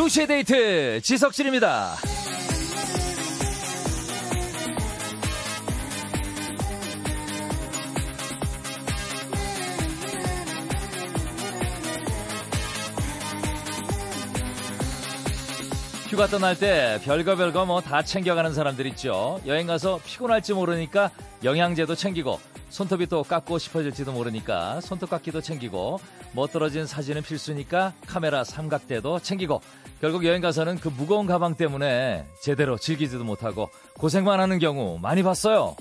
2시의 데이트 지석진입니다. 휴가 떠날 때 별거 별거 뭐 다 챙겨가는 사람들 있죠. 여행 가서 피곤할지 모르니까 영양제도 챙기고 손톱이 또 깎고 싶어질지도 모르니까 손톱 깎기도 챙기고 멋떨어진 사진은 필수니까 카메라 삼각대도 챙기고 결국 여행 가서는 그 무거운 가방 때문에 제대로 즐기지도 못하고 고생만 하는 경우 많이 봤어요.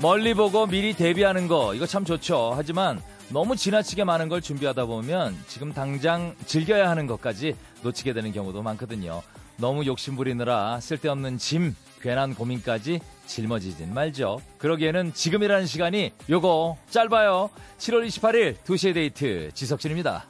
멀리 보고 미리 대비하는 거 이거 참 좋죠. 하지만 너무 지나치게 많은 걸 준비하다 보면 지금 당장 즐겨야 하는 것까지 놓치게 되는 경우도 많거든요. 너무 욕심부리느라 쓸데없는 짐, 괜한 고민까지 짊어지진 말죠. 그러기에는 지금이라는 시간이 요거 짧아요. 7월 28일 2시의 데이트 지석진입니다.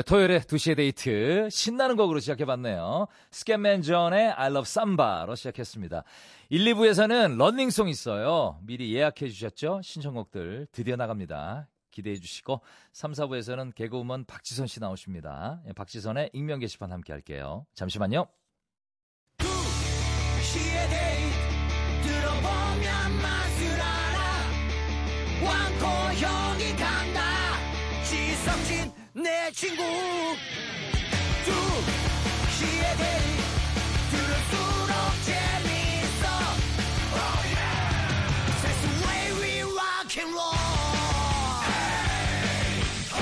네, 토요일에 2시의 데이트 신나는 곡으로 시작해봤네요. 스캣맨 존의 I Love Samba로 시작했습니다. 1, 2부에서는 런닝송 있어요. 미리 예약해 주셨죠? 신청곡들 드디어 나갑니다. 기대해 주시고 3, 4부에서는 개그우먼 박지선 씨 나오십니다. 예, 박지선의 익명 게시판 함께 할게요. 잠시만요. 2시의 데이트 들어보면 맛을 알아 왕고형이 간다 지석진 내 친구 두시의 데이 들을수록 재밌어 oh yeah. That's the way we rock and roll hey, oh,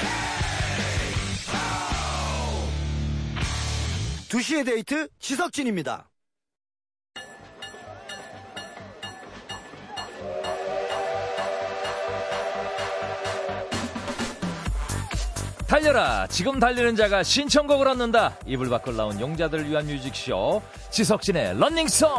hey, oh. 두시의 데이트 지석진입니다 달려라. 지금 달리는 자가 신청곡을 얻는다. 이불 밖을 나온 용자들을 위한 뮤직쇼. 지석진의 런닝송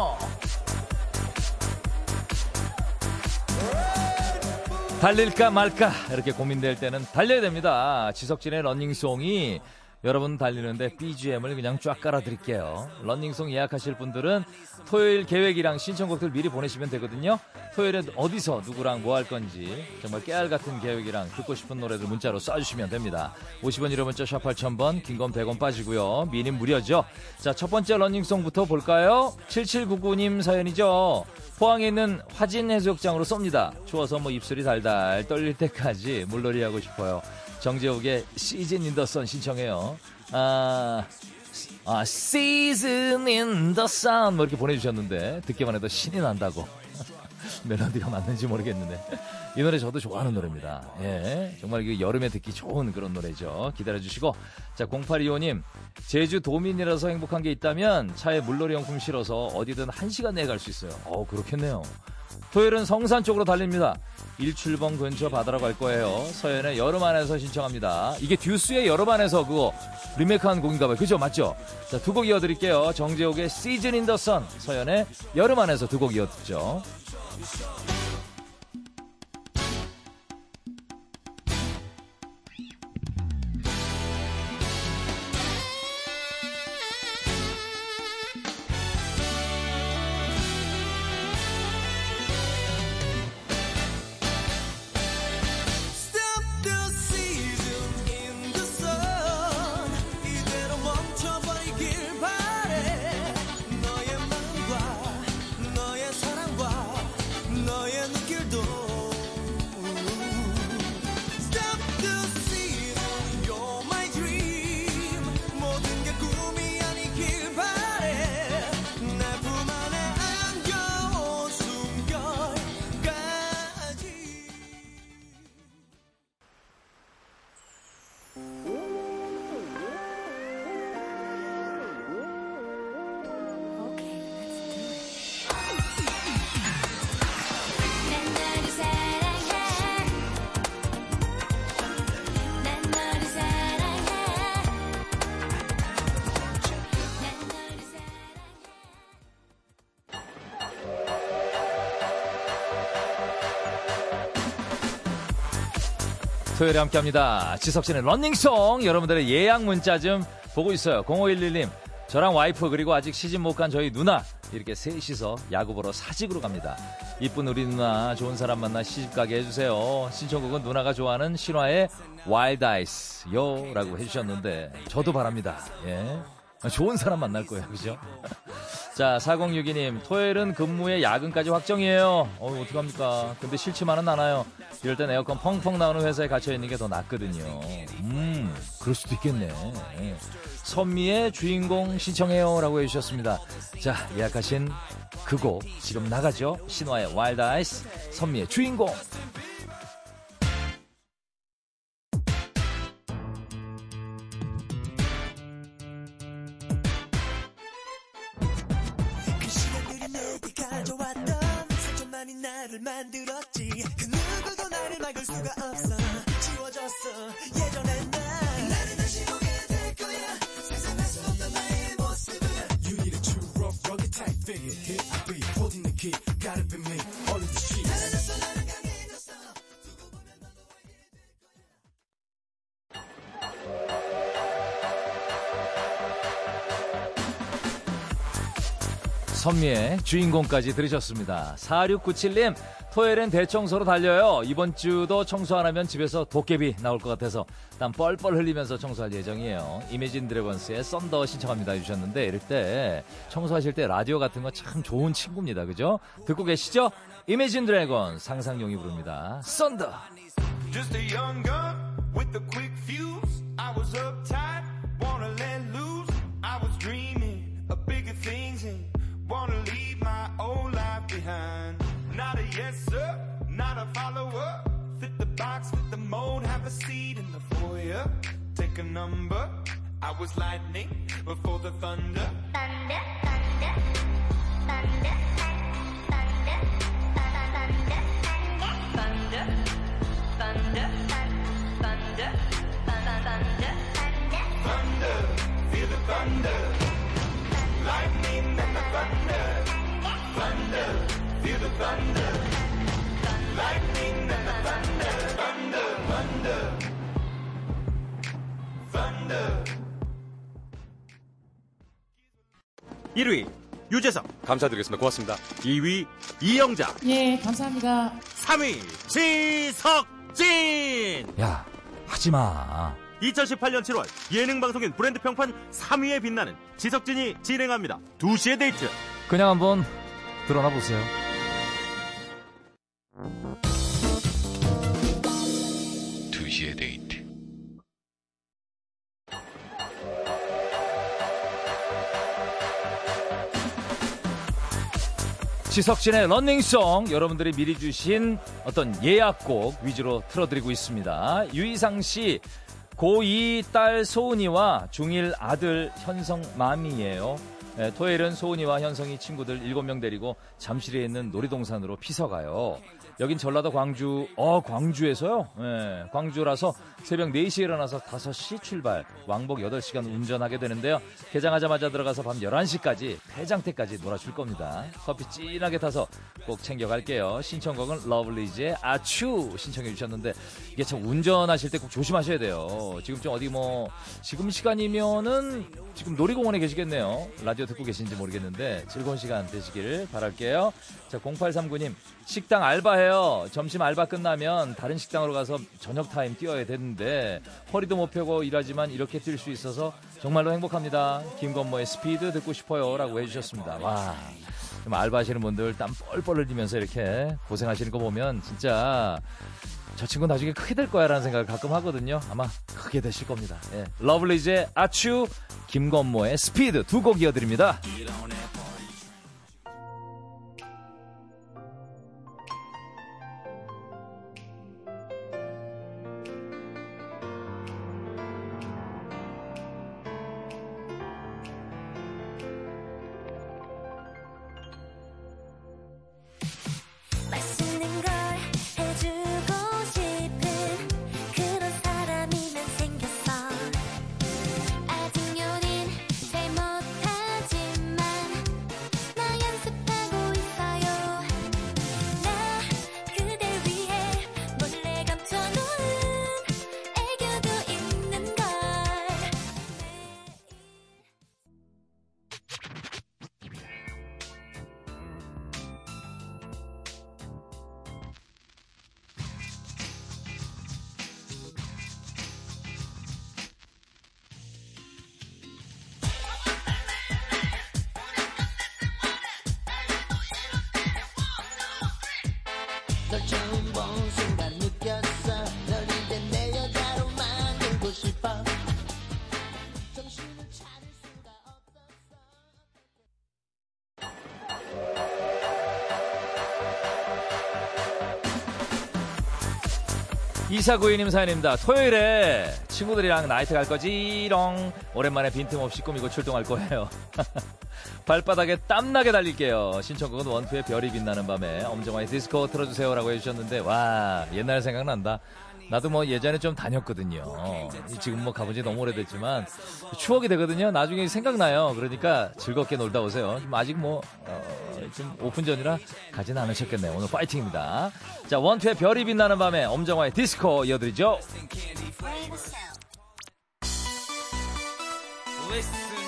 달릴까 말까. 이렇게 고민될 때는 달려야 됩니다. 지석진의 런닝송이 여러분 달리는데 BGM을 그냥 쫙 깔아드릴게요. 런닝송 예약하실 분들은 토요일 계획이랑 신청곡들 미리 보내시면 되거든요. 토요일에 어디서 누구랑 뭐 할 건지 정말 깨알 같은 계획이랑 듣고 싶은 노래들 문자로 쏴주시면 됩니다. 50원 1호 문자 샵 8000번 긴건 100원 빠지고요. 미니 무료죠. 자 첫 번째 런닝송부터 볼까요? 7799님 사연이죠. 포항에 있는 화진 해수욕장으로 쏩니다. 추워서 뭐 입술이 달달 떨릴 때까지 물놀이 하고 싶어요. 정재욱의 시즌 인더선 신청해요. 아, 아, the Sun 뭐 이렇게 보내주셨는데 듣기만 해도 신이 난다고. 멜로디가 맞는지 모르겠는데 이 노래 저도 좋아하는 노래입니다. 예, 정말 그 여름에 듣기 좋은 그런 노래죠. 기다려주시고 자 0825님 제주 도민이라서 행복한 게 있다면 차에 물놀이 용품 실어서 어디든 한 시간 내에 갈 수 있어요. 어 그렇겠네요. 토요일은 성산 쪽으로 달립니다. 일출봉 근처 바다로 갈 거예요. 서연의 여름 안에서 신청합니다. 이게 듀스의 여름 안에서 그거 리메이크한 곡인가 봐요. 그죠? 맞죠? 자, 두 곡 이어드릴게요. 정재욱의 시즌 인 더 선, 서연의 여름 안에서 두 곡 이어듣죠. 토요일에 함께 합니다. 지석진의 런닝송 여러분들의 예약 문자 좀 보고 있어요. 0511님 저랑 와이프 그리고 아직 시집 못 간 저희 누나 이렇게 셋이서 야구 보러 사직으로 갑니다. 이쁜 우리 누나 좋은 사람 만나 시집 가게 해주세요. 신청곡은 누나가 좋아하는 신화의 Wild Eyes요 라고 해주셨는데 저도 바랍니다. 예. 좋은 사람 만날 거예요. 그죠? 자, 4062님, 토요일은 근무에 야근까지 확정이에요. 어, 어떡합니까? 근데 싫지만은 않아요. 이럴 땐 에어컨 펑펑 나오는 회사에 갇혀있는 게 더 낫거든요. 음, 그럴 수도 있겠네. 예. 선미의 주인공 신청해요. 라고 해주셨습니다. 자, 예약하신 그곡 지금 나가죠? 신화의 Wild Eyes, 선미의 주인공. 선미의 주인공까지 들으셨습니다. 4697님, 토요일엔 대청소로 달려요. 이번 주도 청소 안 하면 집에서 도깨비 나올 것 같아서 땀 뻘뻘 흘리면서 청소할 예정이에요. 이매진 드래곤스의 Thunder 신청합니다 해주셨는데 이럴 때 청소하실 때 라디오 같은 거 참 좋은 친구입니다. 그죠? 듣고 계시죠? 이매진 드래곤 상상용이 부릅니다. Thunder! Box, fit the mold, have a seat in the foyer. Take a number. I was lightning before the thunder. thunder, thunder, thunder, thunder, thunder, thunder, thunder, thunder, Thunder, thunder, thunder, thunder. feel the thunder. Lightning and the thunder. Thunder, feel the thunder. Lightning and the thunder. Thunder, 1위 유재석 감사드리겠습니다. 고맙습니다. 2위 이영자, 예, 감사합니다. 3위 지석진. 야, 하지 마. 2018년 7월 예능 방송인 브랜드 평판 3위에 빛나는 지석진이 진행합니다. 2시의 데이트. 그냥 한번 드러나 보세요. 두시의 데이트 지석진의 런닝송 여러분들이 미리 주신 어떤 예약곡 위주로 틀어드리고 있습니다. 유이상 씨 고2 딸 소은이와 중1 아들 현성 맘이에요. 예, 토요일은 소은이와 현성이 친구들 7명 데리고 잠실에 있는 놀이동산으로 피서 가요. 여긴 전라도 광주, 어, 광주에서요? 예, 광주라서 새벽 4시에 일어나서 5시 출발, 왕복 8시간 운전하게 되는데요. 개장하자마자 들어가서 밤 11시까지, 폐장태까지 놀아줄 겁니다. 커피 진하게 타서 꼭 챙겨갈게요. 신청곡은 러블리즈의 아츄 신청해 주셨는데, 이게 참 운전하실 때 꼭 조심하셔야 돼요. 지금 좀 어디 뭐, 지금 시간이면은 지금 놀이공원에 계시겠네요. 라디오 듣고 계신지 모르겠는데, 즐거운 시간 되시길 바랄게요. 자, 0839님, 식당 알바해요. 점심 알바 끝나면 다른 식당으로 가서 저녁 타임 뛰어야 되는데 허리도 못 펴고 일하지만 이렇게 뛸 수 있어서 정말로 행복합니다. 김건모의 스피드 듣고 싶어요라고 해주셨습니다. 와, 좀 알바하시는 분들 땀 뻘뻘 흘리면서 이렇게 고생하시는 거 보면 진짜 저 친구 나중에 크게 될 거야라는 생각을 가끔 하거든요. 아마 크게 되실 겁니다. 예. 러블리즈의 아츄, 김건모의 스피드 두 곡 이어드립니다. 이사구이님 사연입니다. 토요일에 친구들이랑 나이트 갈 거지롱. 오랜만에 빈틈없이 꾸미고 출동할 거예요. 발바닥에 땀나게 달릴게요. 신청곡은 원투의 별이 빛나는 밤에 엄정화의 디스코 틀어주세요라고 해주셨는데 와 옛날 생각난다. 나도 뭐 예전에 좀 다녔거든요. 지금 뭐 가본 지 너무 오래됐지만 추억이 되거든요. 나중에 생각나요. 그러니까 즐겁게 놀다 오세요. 좀 아직 뭐, 어, 좀 오픈 전이라 가진 않으셨겠네요. 오늘 파이팅입니다. 자, 원투의 별이 빛나는 밤에 엄정화의 디스코 이어드리죠. Listen,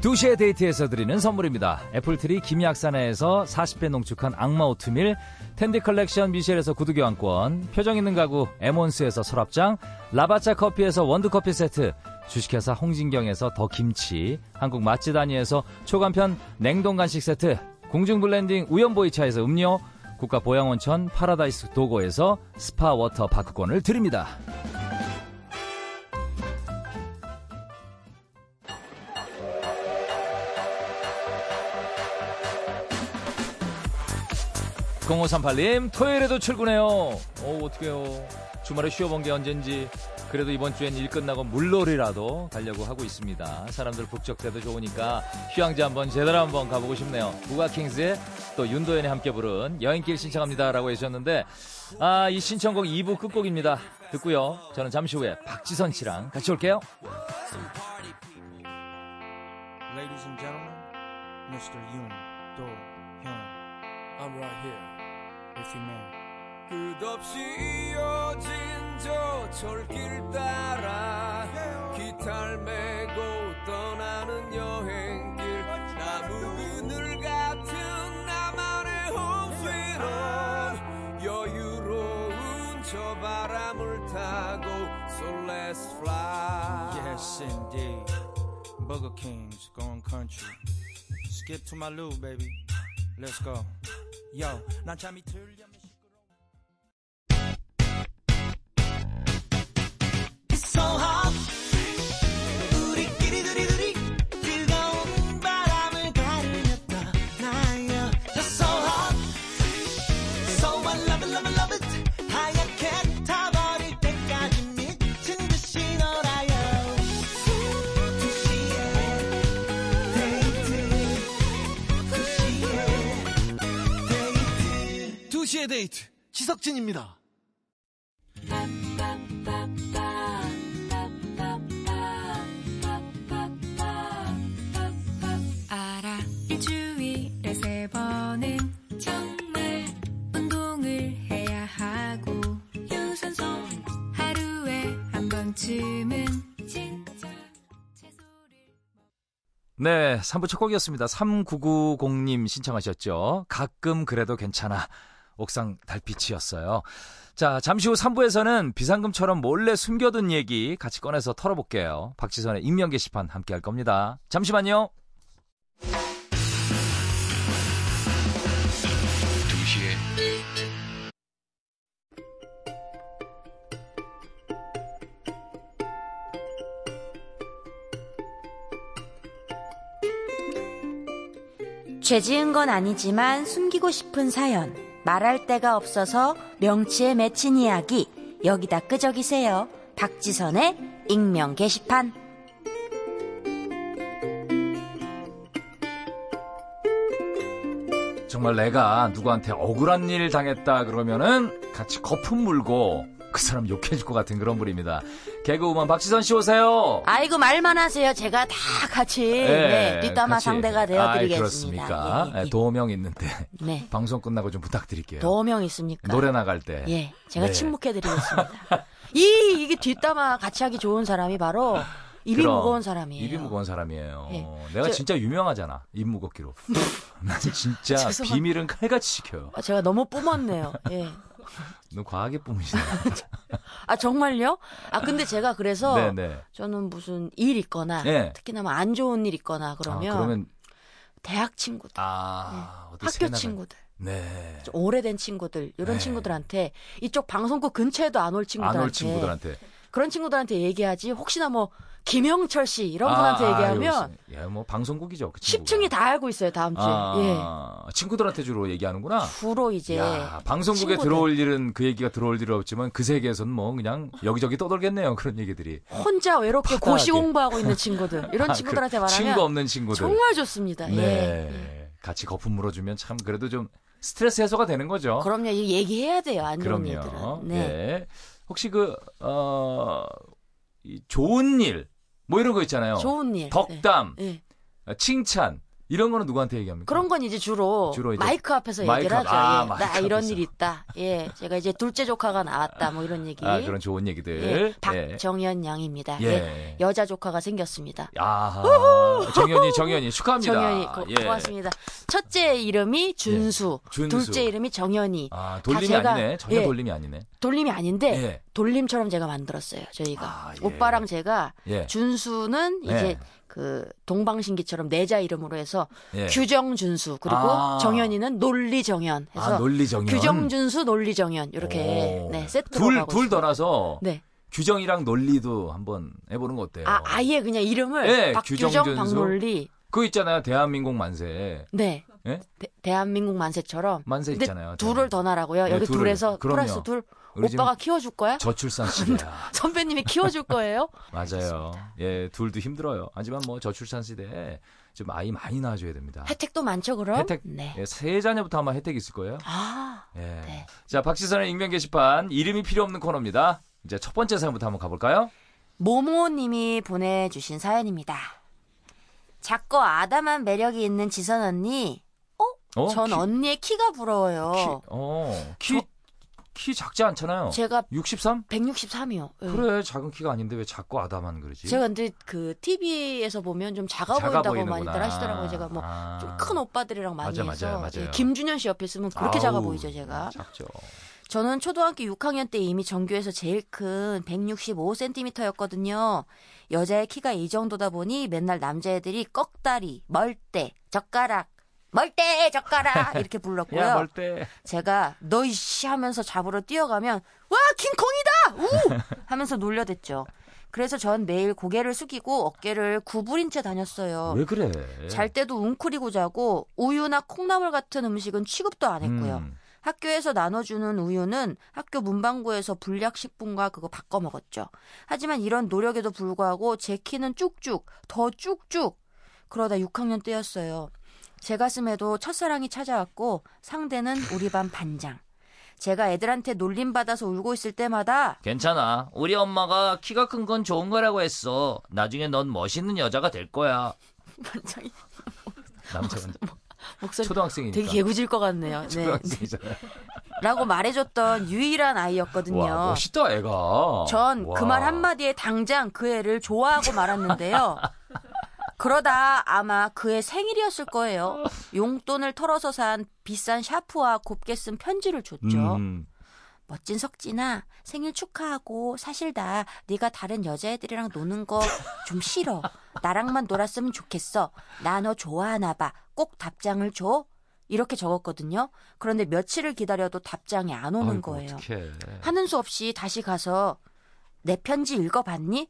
2시의 데이트에서 드리는 선물입니다. 애플트리 김약산에서 40배 농축한 악마 오트밀, 텐디 컬렉션 미셸에서 구두 교환권, 표정 있는 가구 에몬스에서 서랍장, 라바짜 커피에서 원두커피 세트, 주식회사 홍진경에서 더 김치, 한국 맛집 다니에서 초간편 냉동 간식 세트, 공중 블렌딩 우연보이차에서 음료, 국가 보양원천 파라다이스 도고에서 스파 워터 파크권을 드립니다. 공5 3 8님 토요일에도 출근해요. 오 어떡해요. 주말에 쉬어본 게 언젠지 그래도 이번 주엔 일 끝나고 물놀이라도 가려고 하고 있습니다. 사람들 북적대도 좋으니까 휴양지 한번 제대로 한번 가보고 싶네요. 우가킹스의 또 윤도현이 함께 부른 여행길 신청합니다 라고 해주셨는데 아 이 신청곡 2부 끝곡입니다. 듣고요. 저는 잠시 후에 박지선 씨랑 같이 올게요. Ladies and gentlemen, Mr. Yoon Do Hyun. I'm right here man. 끝없이 이어진 저 철길 따라 기타를 메고 떠나는 여행길 나무 그늘 같은 나만의 홈스위트 여유로운 저 바람을 타고 So let's fly Yes, indeed. Burger King's going country. Skip to my loo, baby. Let's go. Yo, 난 잠이 들려 2시의 데이트 지석진입니다 알아 일주일에 세 번은 정말 운동을 해야 하고 유산소 하루에 한 번쯤은 진짜 채소를 네, 3부 첫 곡이었습니다. 3990님 신청하셨죠. 가끔 그래도 괜찮아. 옥상 달빛이었어요. 자, 잠시 후 3부에서는 비상금처럼 몰래 숨겨둔 얘기 같이 꺼내서 털어볼게요. 박지선의 익명 게시판 함께 할 겁니다. 잠시만요. 2시에 죄 지은 건 아니지만 숨기고 싶은 사연. 말할 데가 없어서 명치에 맺힌 이야기. 여기다 끄적이세요. 박지선의 익명 게시판. 정말 내가 누구한테 억울한 일 당했다 그러면은 같이 거품 물고 그 사람 욕해줄 것 같은 그런 분입니다. 개그우먼 박지선 씨 오세요. 아이고 말만 하세요. 제가 다 같이 네, 뒷담화 같이. 상대가 아이, 되어드리겠습니다. 그렇습니까? 예, 네, 예. 도명 있는데 네. 방송 끝나고 좀 부탁드릴게요. 도명 있습니까? 노래 나갈 때. 예, 제가 네. 침묵해드리겠습니다. 이 이게 뒷담화 같이 하기 좋은 사람이 바로 입이 그럼, 무거운 사람이에요. 입이 무거운 사람이에요. 예. 내가 저- 진짜 유명하잖아. 입 무겁기로. 난 진짜. 비밀은 칼같이 지켜요. 아, 제가 너무 뿜었네요. 예. 너 과하게 뿜으시네. 아 정말요? 아 근데 제가 그래서 네네. 저는 무슨 일 있거나 네. 특히나 뭐 안 좋은 일 있거나 그러면, 아, 그러면 대학 친구들, 아 어디 학교 새나가- 친구들, 네. 좀 오래된 친구들 이런 네. 친구들한테 이쪽 방송국 근처에도 안 올 친구들한테 안 올 친구들한테. 그런 친구들한테 얘기하지 혹시나 뭐 김영철 씨 이런 분한테 아, 얘기하면 야, 뭐 방송국이죠. 그 친구가. 10층이 다 알고 있어요 다음 주에. 예. 아, 친구들한테 주로 얘기하는구나. 주로 이제 야, 방송국에 친구들. 들어올 일은 그 얘기가 들어올 일 없지만 그 세계에서는 뭐 그냥 여기저기 떠돌겠네요. 그런 얘기들이. 혼자 외롭게 파다하게. 고시 공부하고 있는 친구들 이런 아, 친구들한테 그 말하면 친구 없는 친구들. 정말 좋습니다. 네. 예. 같이 거품 물어주면 참 그래도 좀 스트레스 해소가 되는 거죠. 그럼요. 이 얘기해야 돼요. 안 좋은 그럼요. 일들은. 네. 예. 혹시 그, 어, 이 좋은 일, 뭐 이런 거 있잖아요. 좋은 일. 덕담, 예. 예. 칭찬, 이런 거는 누구한테 얘기합니까? 그런 건 이제 주로, 주로 이제 마이크 앞에서 마이크 얘기를 앞- 하죠. 아, 예. 나 이런 앞에서. 일 있다. 예. 제가 이제 둘째 조카가 나왔다. 뭐 이런 얘기. 아, 그런 좋은 얘기들. 예. 박정현 양입니다. 예. 예. 예. 여자 조카가 생겼습니다. 아, 정연이, 정연이 축하합니다. 정현이 고, 예. 고맙습니다. 첫째 이름이 준수, 예. 준수. 둘째 이름이 정현이. 아, 돌림이 다 제가- 아니네. 전혀 예. 돌림이 아니네. 돌림이 아닌데 예. 돌림처럼 제가 만들었어요. 저희가 아, 예. 오빠랑 제가 예. 준수는 이제 예. 그 동방신기처럼 내자 이름으로 해서 예. 규정 준수 그리고 아. 정현이는 논리 정현 해서 아, 논리정연. 규정 준수 논리 정현 이렇게 오. 네 세트로 둘, 가고 둘 있어요. 떠나서 네. 규정이랑 논리도 한번 해보는 거 어때요? 아 아예 그냥 이름을 예, 박규정 규정 준수. 박논리 그거 있잖아요. 대한민국 만세. 네. 예? 대, 한민국 만세처럼 만세 있잖아요. 둘을 더 나라고요. 네, 여기 둘을. 둘에서 그럼요. 플러스 둘 오빠가 키워줄 거야? 저출산 시대야. 선배님이 키워줄 거예요? 맞아요. 예, 둘도 힘들어요. 하지만 뭐 저출산 시대에 좀 아이 많이 낳아줘야 됩니다. 혜택도 많죠 그럼? 혜택, 네. 예, 세 자녀부터 아마 혜택 있을 거예요. 아 예. 네. 자, 박지선의 익명 게시판 이름이 필요 없는 코너입니다. 이제 첫 번째 사연부터 한번 가볼까요? 모모님이 보내주신 사연입니다. 작고 아담한 매력이 있는 지선 언니. 어? 전 키, 언니의 키가 부러워요. 키, 어, 키, 키 작지 않잖아요. 제가 63? 163이요. 그래, 작은 키가 아닌데 왜 작고 아담한 그러지? 제가 근데 그 TV에서 보면 좀 작아, 작아 보인다고 보이는구나. 많이들 하시더라고요. 제가 뭐 좀큰 아. 오빠들이랑 많이 맞아, 해서 맞아요, 맞아요. 예, 김준현 씨 옆에 있으면 그렇게 작아 아우, 보이죠, 제가. 작죠. 저는 초등학교 6학년 때 이미 전교에서 제일 큰 165cm였거든요. 여자의 키가 이 정도다 보니 맨날 남자애들이 꺽다리, 멀대, 젓가락, 멀대, 젓가락 이렇게 불렀고요. 야, 멀때. 제가 너이씨 하면서 잡으러 뛰어가면 와 킹콩이다 우 하면서 놀려댔죠. 그래서 전 매일 고개를 숙이고 어깨를 구부린 채 다녔어요. 왜 그래? 잘 때도 웅크리고 자고 우유나 콩나물 같은 음식은 취급도 안 했고요. 음. 학교에서 나눠주는 우유는 학교 문방구에서 불량식품과 그거 바꿔 먹었죠. 하지만 이런 노력에도 불구하고 제 키는 쭉쭉, 더 쭉쭉. 그러다 6학년 때였어요. 제 가슴에도 첫사랑이 찾아왔고 상대는 우리 반 반장. 제가 애들한테 놀림 받아서 울고 있을 때마다 괜찮아. 우리 엄마가 키가 큰 건 좋은 거라고 했어. 나중에 넌 멋있는 여자가 될 거야. 반장이 남자가 목소리 초등학생이니까. 되게 개구질 것 같네요. 네. 초등학생이잖아요. 라고 말해줬던 유일한 아이였거든요. 와, 멋있다, 애가. 전그 와. 말 한마디에 당장 그 애를 좋아하고 말았는데요. 그러다 아마 그의 생일이었을 거예요. 용돈을 털어서 산 비싼 샤프와 곱게 쓴 편지를 줬죠. 음. 멋진 석진아 생일 축하하고 사실 나 네가 다른 여자애들이랑 노는 거 좀 싫어. 나랑만 놀았으면 좋겠어. 나 너 좋아하나 봐. 꼭 답장을 줘. 이렇게 적었거든요. 그런데 며칠을 기다려도 답장이 안 오는 아이고, 거예요. 어떡해. 하는 수 없이 다시 가서 내 편지 읽어봤니?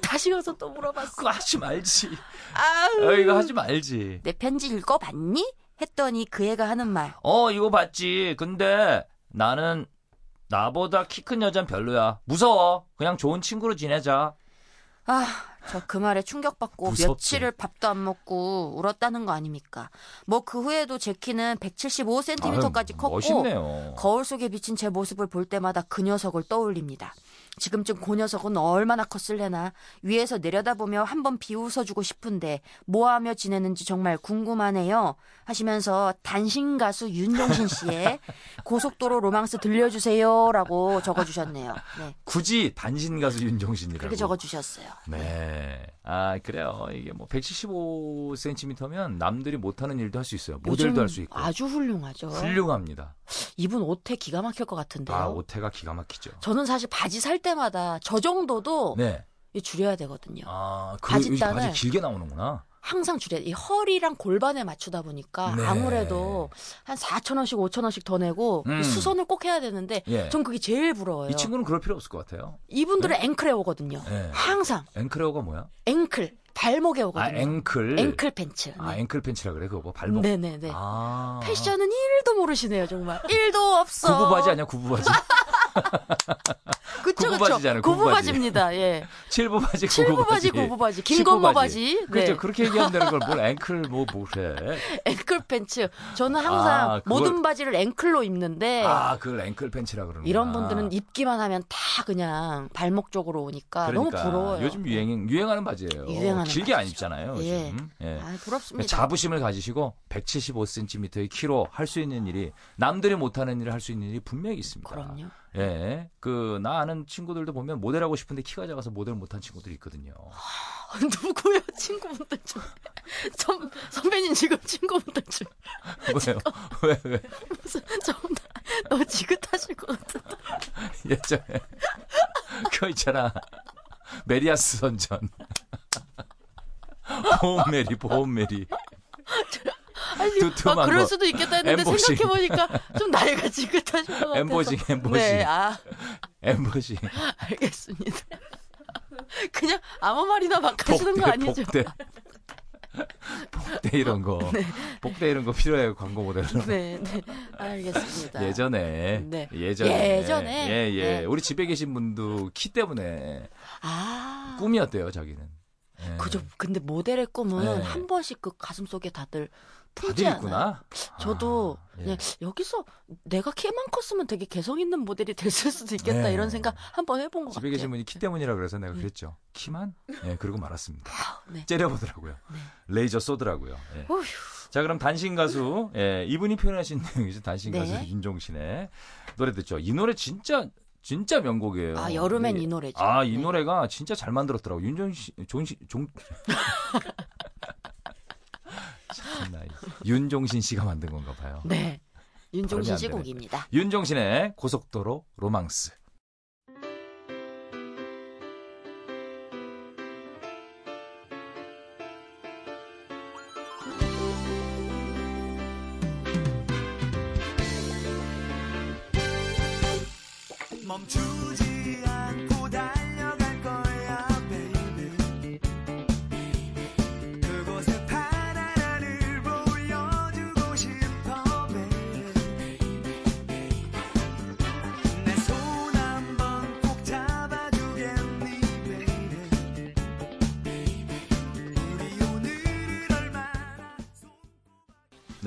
다시 가서 또 물어봤어. 그거 하지 말지. 아우. 어, 이거 하지 말지. 내 편지 읽어봤니? 했더니 그 애가 하는 말. 어, 이거 봤지. 근데 나는 나보다 키 큰 여잔 별로야. 무서워. 그냥 좋은 친구로 지내자. 아, 저 그 말에 충격받고 무섭대. 며칠을 밥도 안 먹고 울었다는 거 아닙니까? 뭐 그 후에도 제 키는 175cm까지 아유, 컸고 멋있네요. 거울 속에 비친 제 모습을 볼 때마다 그 녀석을 떠올립니다. 지금쯤 그 녀석은 얼마나 컸을래나 위에서 내려다보며 한번 비웃어주고 싶은데 뭐하며 지내는지 정말 궁금하네요. 하시면서 단신 가수 윤종신 씨의 고속도로 로망스 들려주세요라고 적어주셨네요. 네, 굳이 단신 가수 윤종신이라고. 그렇게 적어주셨어요. 네. 아, 그래요. 이게 뭐 175cm면 남들이 못하는 일도 할 수 있어요. 모델도 할 수 있고. 아주 훌륭하죠. 훌륭합니다. 이분 옷에 기가 막힐 것 같은데요. 아, 오태가 기가 막히죠. 저는 사실 바지 살 때마다 저 정도도 네. 줄여야 되거든요. 아, 그 바지 길게 나오는구나. 항상 줄여야 돼. 이 허리랑 골반에 맞추다 보니까 네. 아무래도 한 4천 원씩 5천 원씩 더 내고 음. 수선을 꼭 해야 되는데 예. 전 그게 제일 부러워요. 이 친구는 그럴 필요 없을 것 같아요. 이분들은 앵클에 오거든요. 네. 항상 앵클레어가 뭐야? 앵클 발목에 아, 오거든요. 앵클. 앵클 팬츠. 아, 네. 앵클 팬츠라 그래, 그거. 발목. 네네네. 아. 패션은 1도 모르시네요, 정말. 1도 없어. 구부 바지 아니야, 구부 바지? 그쵸, 그쵸. 바지잖아요, 구부 구부 바지. 바지입니다, 예. 칠부 바지, 구부 칠부 바지. 구부 바지. 그렇죠. 네. 그렇게 얘기하면 되는 걸 뭘 앵클 뭐 뭐래. 앵클 팬츠. 저는 항상 아, 그걸- 모든 바지를 앵클로 입는데 아, 그걸 앵클 팬츠라 그러는 네. 이런 분들은 입기만 하면 다 그냥 발목 쪽으로 오니까 너무 부러워요. 요즘 유행 유행하는 바지예요. 유행하는 길게 안 바지죠. 입잖아요. 예. 요즘. 예. 아, 부럽습니다. 자부심을 가지시고 175cm의 키로 할 수 있는 일이 남들이 못하는 일을 할 수 있는 일이 분명히 있습니다. 그럼요. 예, 그 나 아는 친구들도 보면 모델하고 싶은데 키가 작아서 모델 못한 친구들이 있거든요. 누구요? 친구분들 중. 선, 선배님 지금 친구분들 중. 왜요? 왜 왜? 무슨 좀 너무 지긋하실 것 같은데. 예전에 그거 있잖아. 메리야스 선전. 보온 메리, 보온 메리. 아니, 두툼한 아, 그럴 거. 수도 있겠다 했는데 엠보싱. 생각해보니까 좀 나이가 지긋하실 것 같아서. 엠보징, 엠보징. 네, 아, 엠버시. 알겠습니다. 그냥 아무 말이나 막 하시는 거 아니죠? 복대. 복대 이런 거. 복대 이런 거 필요해요, 광고 모델로. 네, 네. 알겠습니다. 예전에, 네. 예전에, 예전에? 예, 예, 네. 우리 집에 계신 분도 키 때문에 아. 꿈이었대요, 자기는. 예. 그죠. 근데 모델의 꿈은 네. 한 번씩 그 가슴 속에 다들 다들 않아요. 있구나. 저도 아, 예. 그냥 여기서 내가 키만 컸으면 되게 개성 있는 모델이 됐을 수도 있겠다 네. 이런 생각 한번 해본 것 집에 같아요. 계신 분이 키 때문이라 그래서 내가 그랬죠. 키만? 예, 그러고 말았습니다. 네. 째려보더라고요. 레이저 쏘더라고요. 예. 어휴. 자, 그럼 단신 가수, 예, 이분이 표현하신 내용이죠. 단신 네. 가수 윤종신의 노래 듣죠. 이 노래 진짜, 진짜 명곡이에요. 아 여름엔 네. 이 노래죠. 아, 이 네. 노래가 진짜 잘 만들었더라고. 윤종신, 종신, 종. 윤종신 씨가 만든 건가 봐요. 네. 윤종신 씨. 곡입니다. 윤종신의 고속도로 로망스.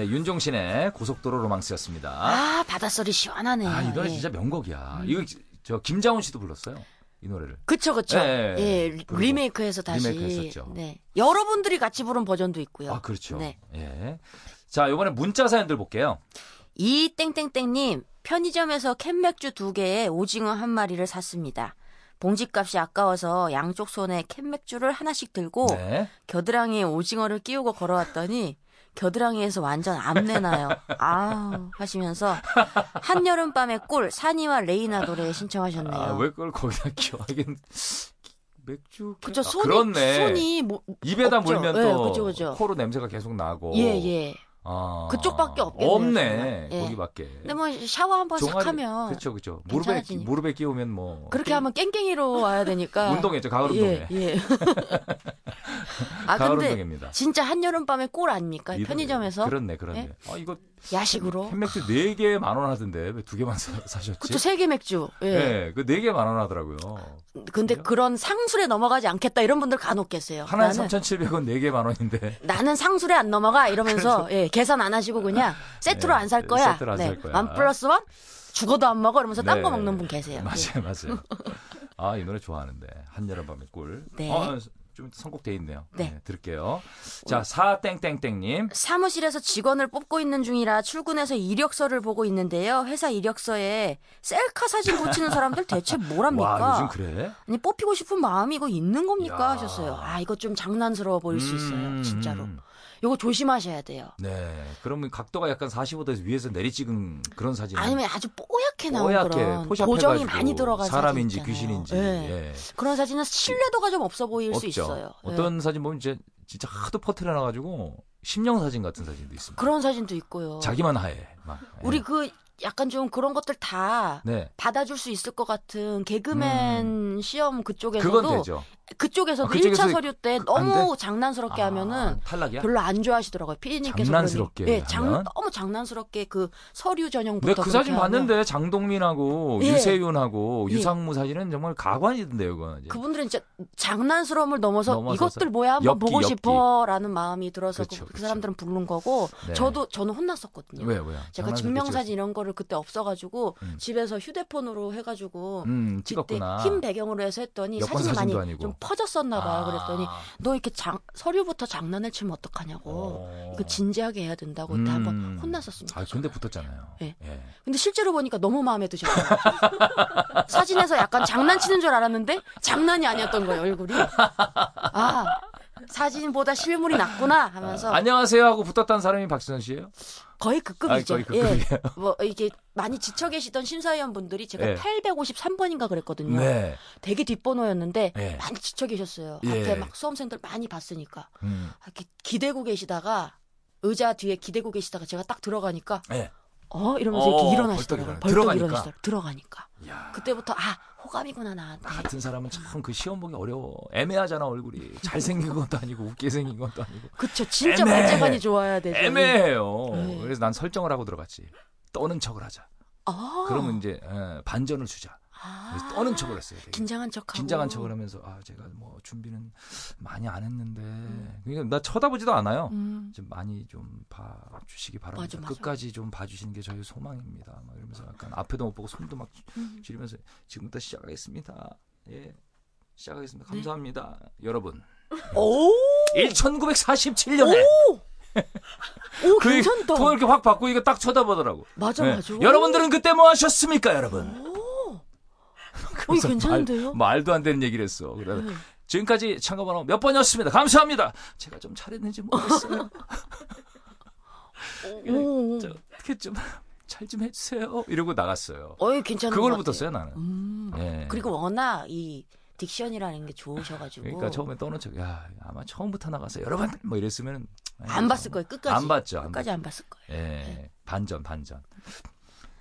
네, 윤종신의 고속도로 로망스였습니다. 아 바닷소리 시원하네요. 아, 이 노래 예. 진짜 명곡이야. 이거 저 김자훈 씨도 불렀어요. 이 노래를. 그쵸 그쵸. 예, 예, 그리고 리메이크해서 다시. 리메이크했었죠. 네. 여러분들이 같이 부른 버전도 있고요. 아, 그렇죠. 네. 예. 자, 이번에 문자 사연들 볼게요. 이 땡땡땡님 편의점에서 캔맥주 두 개에 오징어 한 마리를 샀습니다. 봉지값이 아까워서 양쪽 손에 캔맥주를 하나씩 들고 네. 겨드랑이에 오징어를 끼우고 걸어왔더니 겨드랑이에서 완전 암내나요. 아우 하시면서 한여름 밤의 꿀 사니와 레이나 노래 신청하셨네요. 아, 왜 그걸 거기다 끼워? 하긴 맥주. 캔- 그죠 아, 손이 그렇네. 손이 뭐 입에다 없죠. 물면 예, 또 그죠, 그죠. 코로 냄새가 계속 나고. 예 예. 아, 그쪽밖에 없겠네요, 없네. 예. 거기밖에. 근데 뭐 샤워 한번싹 종아리- 하면 그렇죠, 그렇죠. 무릎에. 무릎에 끼우면 뭐 그렇게 하면 깽깽이로 와야 되니까 운동했죠, 가을 운동회. 예, 예. 아 가을 근데 운동입니다. 진짜 한여름 밤에 꿀 아닙니까? 편의점에서 그렇네, 그렇네. 예? 아 이거 야식으로. 캔맥주 4개 만원 하던데 왜 두 개만 사, 사셨지? 그쵸 세계 맥주. 예. 예, 그 4개 만 원 하더라고요. 근데 그런 상술에 넘어가지 않겠다 이런 분들 간혹 계세요. 하나에 나는 3,700원 4개 만 원인데. 나는 상술에 안 넘어가 이러면서 예, 계산 안 하시고 그냥 세트로 네, 안살 거야. 세트로 안 살 거야. 원 플러스 원 죽어도 안 먹어 이러면서 딴거 네. 먹는 분 계세요. 예. 맞아요, 맞아요. 아, 이 노래 좋아하는데. 한여름 밤의 꿀. 네. 어, 좀 선곡돼 있네요. 네. 들을게요. 자, 사땡땡땡님. 사무실에서 직원을 뽑고 있는 중이라 출근해서 이력서를 보고 있는데요. 회사 이력서에 셀카 사진 붙이는 사람들 대체 뭐랍니까? 와, 요즘 그래? 아니 뽑히고 싶은 마음이 이거 있는 겁니까 야. 하셨어요. 아 이거 좀 장난스러워 보일 수 있어요. 음, 진짜로. 음. 이거 조심하셔야 돼요. 네. 그러면 각도가 약간 45도에서 위에서 내리 찍은 그런 사진. 아니면 아주 뽀얗게 나온 뽀얗게 그런 보정이 많이 들어간 사람인지. 귀신인지. 예. 예. 그런 사진은 신뢰도가 좀 없어 보일 수 없죠. 있어요. 예. 어떤 사진 보면 이제 진짜 하도 퍼트려 놔가지고 심령 사진 같은 사진도 있습니다. 그런 사진도 있고요. 자기만 하얘. 막. 예. 우리 그 약간 좀 그런 것들 다 네. 받아줄 수 있을 것 같은 개그맨 시험 그쪽에서도 음. 그쪽에서도 아, 그쪽에서 1차 서류 때 너무 장난스럽게 아, 하면은 탈락이야? 별로 안 좋아하시더라고요. 피디님께서 장난스럽게 그러니. 예, 장? 너무 장난스럽게 그 서류 전형부터 내가 그 사진 봤는데 장동민하고 예. 유세윤하고 예. 유상무 사진은 정말 가관이던데요, 그건. 이제. 그분들은 진짜 장난스러움을 넘어서 넘어서서 이것들 뭐야 한번 엽기, 보고 엽기. 싶어라는 마음이 들어서 그쵸, 그, 그. 사람들은 부른 거고 네. 저도 저는 혼났었거든요. 왜, 왜요? 제가 증명사진 이런 거를 그때 없어가지고 음. 집에서 휴대폰으로 해가지고 음, 찍었구나. 흰 배경으로 해서 했더니 사진이 많이 아니고. 좀 퍼졌었나 봐요. 아. 그랬더니 너 이렇게 장, 서류부터 장난을 치면 어떡하냐고. 어. 이거 진지하게 해야 된다고 그때 한번 음. 혼났었습니다. 아, 근데 붙었잖아요. 예. 예. 근데 실제로 보니까 너무 마음에 드셨어요. 사진에서 약간 장난치는 줄 알았는데 장난이 아니었던 거예요, 얼굴이. 아, 사진보다 실물이 낫구나 하면서 안녕하세요 하고 붙었다는 사람이 박수현 씨예요? 거의 그 급이죠. 아, 거의 그. 예. 뭐 이게 많이 지쳐 계시던 심사위원 분들이 제가 예. 853번인가 그랬거든요. 네. 되게 뒷번호였는데 예. 많이 지쳐 계셨어요. 예. 앞에 막 수험생들 많이 봤으니까 음. 이렇게 기대고 계시다가 의자 뒤에 기대고 계시다가 제가 딱 들어가니까 예. 어 이러면서 어, 이렇게 일어나시더라고요. 일어나- 벌떡 들어가니까. 일어나시더라고요. 들어가니까. 야. 그때부터 아 호감이구나 나한테. 나 같은 사람은 참 그 시험 보기 어려워. 애매하잖아, 얼굴이. 잘생긴 것도 아니고, 웃게 생긴 것도 아니고. 그쵸 진짜 애매해. 말재간이 좋아야 되죠. 애매해요. 네. 그래서 난 설정을 하고 들어갔지. 떠는 척을 하자. 아, 그러면 이제 예, 반전을 주자. 그래서 아, 떠는 척을 했어요. 되게. 긴장한 척하고 긴장한 척을 하면서 아 제가 뭐 준비는 많이 안 했는데 음. 그러니까 나 쳐다보지도 않아요. 음. 좀 많이 좀 봐주시기 바랍니다. 맞아, 맞아. 끝까지 좀 봐주시는 게 저희 소망입니다. 막 이러면서 약간 앞에도 못 보고 손도 막 음. 줄이면서 지금부터 시작하겠습니다. 예, 시작하겠습니다. 네. 감사합니다, 여러분. 오, 1947년에 오그 괜찮다. 톤을 이렇게 확 바꾸고 이거 딱 쳐다보더라고. 맞아 네. 맞아. 여러분들은 그때 뭐 하셨습니까, 여러분? 오, 어, 그래서 괜찮은데요? 말, 도안 되는 얘기를 했어. 그래 네. 지금까지 참가번호 몇 번이었습니다. 감사합니다. 제가 좀 잘했는지 모르겠어요. 오, 저, 어떻게 좀 잘 좀 해주세요. 이러고 나갔어요. 어이 괜찮은 그걸로 것 붙었어요. 나는. 음. 예. 그리고 워낙 이 딕션이라는 게 좋으셔가지고 그러니까 처음에 떠는 척, 야 아마 처음부터 나가서 여러분 뭐 이랬으면 안 봤을 거예요 끝까지. 안 봤죠. 안 끝까지. 안 봤을 거예요. 예, 반전 반전.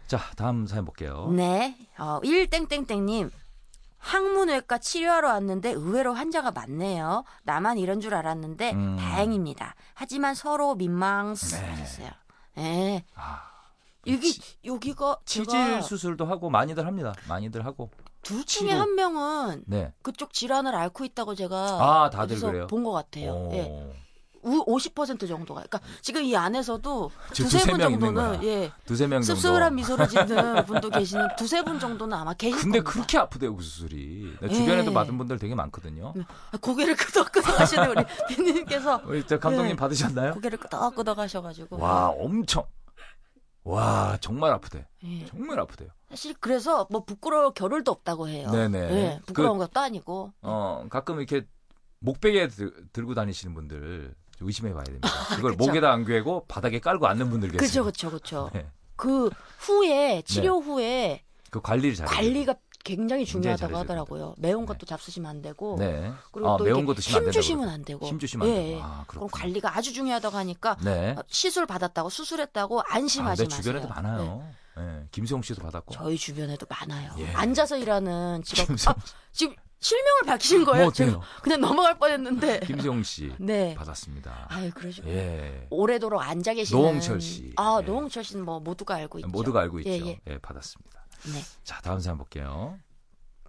자 다음 사연 볼게요. 네. 어, 1땡땡땡님. 항문외과 치료하러 왔는데 의외로 환자가 많네요. 나만 이런 줄 알았는데 음. 다행입니다. 하지만 서로 민망했어요. 네. 아, 여기 여기가 치질 제가 수술도 하고 많이들 합니다. 많이들 하고. 둘 중에 치료. 한 명은 네. 그쪽 질환을 앓고 있다고 제가 아, 다들 그래요? 본것 같아요. 오. 예. 우- 50% 정도가. 그러니까 지금 이 안에서도 두세 두세 분 정도는. 예. 두세 명 정도. 씁쓸한 미소를 짓는 분도 계시는 두세 분 정도는 아마 계실 근데 겁니다. 그렇게 아프대요 그 수술이. 나 예. 주변에도 받은 분들 되게 많거든요. 아, 고개를 끄덕끄덕 하시는 우리 피디님께서 우리 저 감독님 네. 받으셨나요? 고개를 끄덕끄덕 하셔 가지고 와 엄청. 와 정말 아프대. 예. 정말 아프대요. 사실 그래서 뭐 부끄러울 겨를도 없다고 해요. 네네. 예, 부끄러운 그- 것도 아니고 어 가끔 이렇게 목베개 들, 들고 다니시는 분들 좀 의심해 봐야 됩니다. 그걸 그쵸. 목에다 안 괴고 바닥에 깔고 앉는 분들 계세요. 그렇죠 그렇죠 그렇죠. 네. 그 후에 치료 후에 그 관리를 잘. 관리가 굉장히 중요하다고 하더라고요. 매운 것도 잡수시면 안 되고. 네. 그리고 아, 또 매운 안힘 주시면. 안 되고. 힘 주시면 안 예, 되고. 예. 아, 그럼. 관리가 아주 중요하다고 하니까 네. 어, 시술 받았다고 수술했다고 안심하지 아, 내 마세요. 주변에도 네. 많아요. 예. 김수영 씨도 받았고. 저희 주변에도 많아요. 예. 앉아서 일하는 직업. 김수영 아, 지금 실명을 밝히신 거예요? 뭐? 제가 그냥 넘어갈 뻔했는데. 김수영 씨 네. 받았습니다. 아유 그러시고 예. 오래도록 앉아 계시는 노홍철 씨. 아 예. 노홍철 씨는 뭐 모두가 알고 있죠. 모두가 알고 있죠. 예, 예, 예. 받았습니다. 네. 자, 다음 사연 볼게요.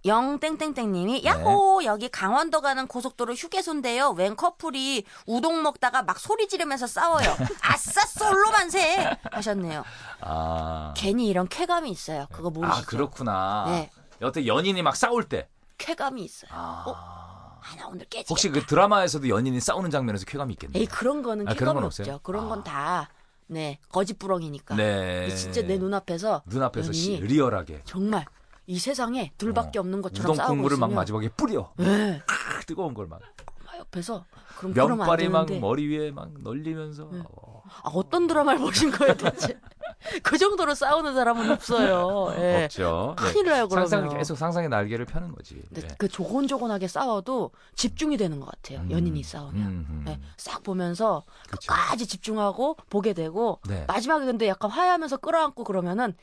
영땡땡땡님이 네. 야호 여기 강원도 가는 고속도로 휴게소인데요. 웬 커플이 우동 먹다가 막 소리 지르면서 싸워요. 아싸 솔로 만세 하셨네요. 아. 괜히 이런 쾌감이 있어요. 그거 모르시죠? 아, 그렇구나. 네. 어떻게 연인이 막 싸울 때. 쾌감이 있어요. 아. 아, 나 오늘 깨지. 혹시 그 드라마에서도 연인이 싸우는 장면에서 쾌감이 있겠네요. 에이 그런 거는 아, 그런 없죠. 없어요? 그런 아. 건다 네 거짓부렁이니까. 네. 진짜 내 눈앞에서 눈앞에서 시, 연인이 리얼하게 정말 이 세상에 둘밖에 어, 없는 것처럼 우동 국물을 막 마지막에 뿌려. 네. 크, 뜨거운 걸 막. 막 옆에서 그럼 면발이 막 머리 위에 막 널리면서. 어, 아, 어떤 드라마를 보신 거예요 대체? 그 정도로 싸우는 사람은 없어요. 예. 없죠. 큰일 나요, 그러면. 상상이 계속 상상의 날개를 펴는 거지. 네. 그 조곤조곤하게 싸워도 집중이 되는 것 같아요. 음, 연인이 싸우면. 음, 음. 예, 싹 보면서 그쵸. 끝까지 집중하고 보게 되고 네. 마지막에 근데 약간 화해하면서 끌어안고 그러면은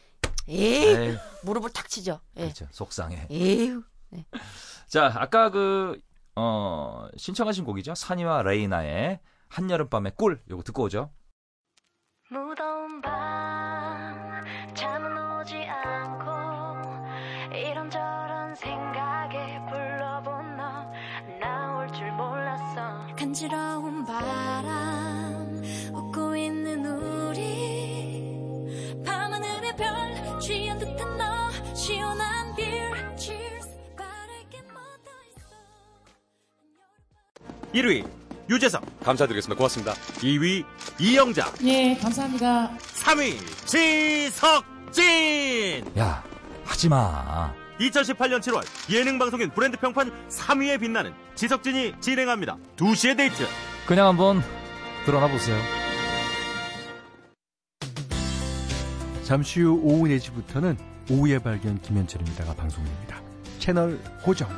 에이 에이, 무릎을 탁 치죠. 예. 그렇죠. 속상해. 에휴. 자, 아까 그, 어, 신청하신 곡이죠. 산이와 레이나의 한여름밤의 꿀. 요거 듣고 오죠. 무더운 밤 잠은 오지 않고 이런저런 생각에 불러본 너 나올 줄 몰랐어. 간지러운 바람 웃고 있는 우리 밤하늘의 별 취한 듯한 너 시원한 beer cheers 바랄 게 묻어 있어. 1위 유재석, 감사드리겠습니다. 고맙습니다. 2위 이영자, 예, 감사합니다. 3위 지석진. 야, 하지 마. 2018년 7월 예능 방송인 브랜드 평판 3위에 빛나는 지석진이 진행합니다. 2시의 데이트. 그냥 한번 드러나 보세요. 잠시 후 오후 4시부터는 오후의 발견 김현철입니다가 방송됩니다. 채널 고정.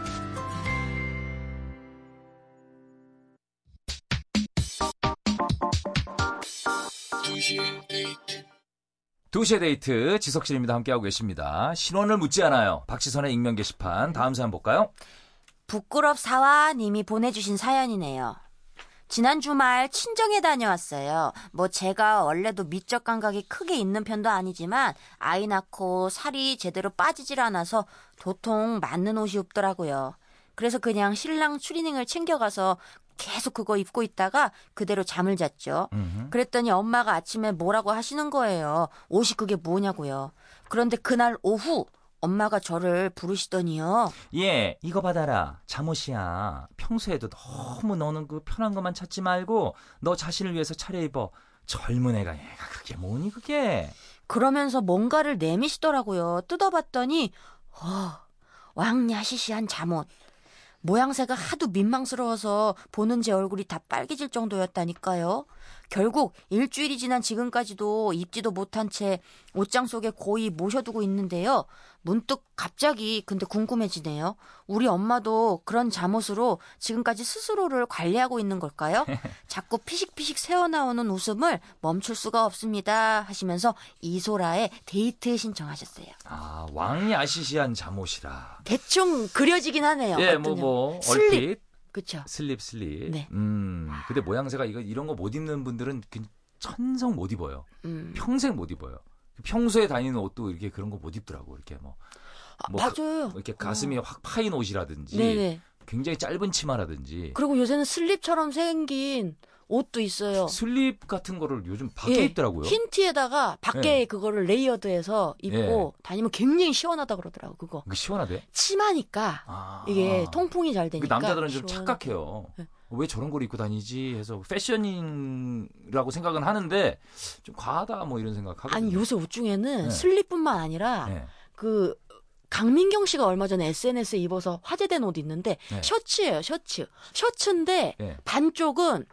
두시의 데이트 지석진입니다. 함께하고 계십니다. 신원을 묻지 않아요. 박지선의 익명 게시판. 다음 사연 볼까요? 부끄럽 사와 님이 보내주신 사연이네요. 지난 주말 친정에 다녀왔어요. 뭐 제가 원래도 미적 감각이 크게 있는 편도 아니지만 아이 낳고 살이 제대로 빠지질 않아서 도통 맞는 옷이 없더라고요. 그래서 그냥 신랑 추리닝을 챙겨가서 계속 그거 입고 있다가 그대로 잠을 잤죠. 음흠. 그랬더니 엄마가 아침에 뭐라고 하시는 거예요. 옷이 그게 뭐냐고요. 그런데 그날 오후 엄마가 저를 부르시더니요. 예, 이거 받아라. 잠옷이야. 평소에도 너무 너는 그 편한 것만 찾지 말고 너 자신을 위해서 차려입어. 젊은 애가 얘가 그게 뭐니 그게? 그러면서 뭔가를 내미시더라고요. 뜯어봤더니 어, 왕야시시한 잠옷. 모양새가 하도 민망스러워서 보는 제 얼굴이 다 빨개질 정도였다니까요. 결국 일주일이 지난 지금까지도 입지도 못한 채 옷장 속에 고이 모셔두고 있는데요. 문득 갑자기 근데 궁금해지네요. 우리 엄마도 그런 잠옷으로 지금까지 스스로를 관리하고 있는 걸까요? 자꾸 피식피식 새어나오는 웃음을 멈출 수가 없습니다. 하시면서 이소라의 데이트 신청하셨어요. 아, 왕이 아시시한 잠옷이라. 대충 그려지긴 하네요. 예, 뭐뭐 슬립. 그쵸. 슬립 슬립. 네. 음. 근데 모양새가 이거 이런 거 못 입는 분들은 그 천성 못 입어요. 음. 평생 못 입어요. 평소에 다니는 옷도 이렇게 그런 거 못 입더라고. 이렇게 뭐, 아, 뭐 맞아요. 가- 이렇게 가슴이 확 파인 옷이라든지 네네. 굉장히 짧은 치마라든지 그리고 요새는 슬립처럼 생긴 옷도 있어요. 슬립 같은 거를 요즘 밖에 예, 입더라고요. 흰 티에다가 밖에 예. 그거를 layered해서 입고 다니면 굉장히 시원하다 그러더라고 그거. 시원하대? 치마니까 아. 이게 통풍이 잘그 되니까. 남자들은 좀 시원하고. 착각해요. 네. 왜 저런 걸 입고 다니지 해서 패션이라고 생각은 하는데 좀 과하다 뭐 이런 생각하거든요. 아니 요새 옷 중에는 네. 슬립뿐만 아니라 네. 그 강민경 씨가 얼마 전에 SNS에 입어서 화제된 옷 있는데 네. 셔츠예요 셔츠. 셔츠인데 네. 반쪽은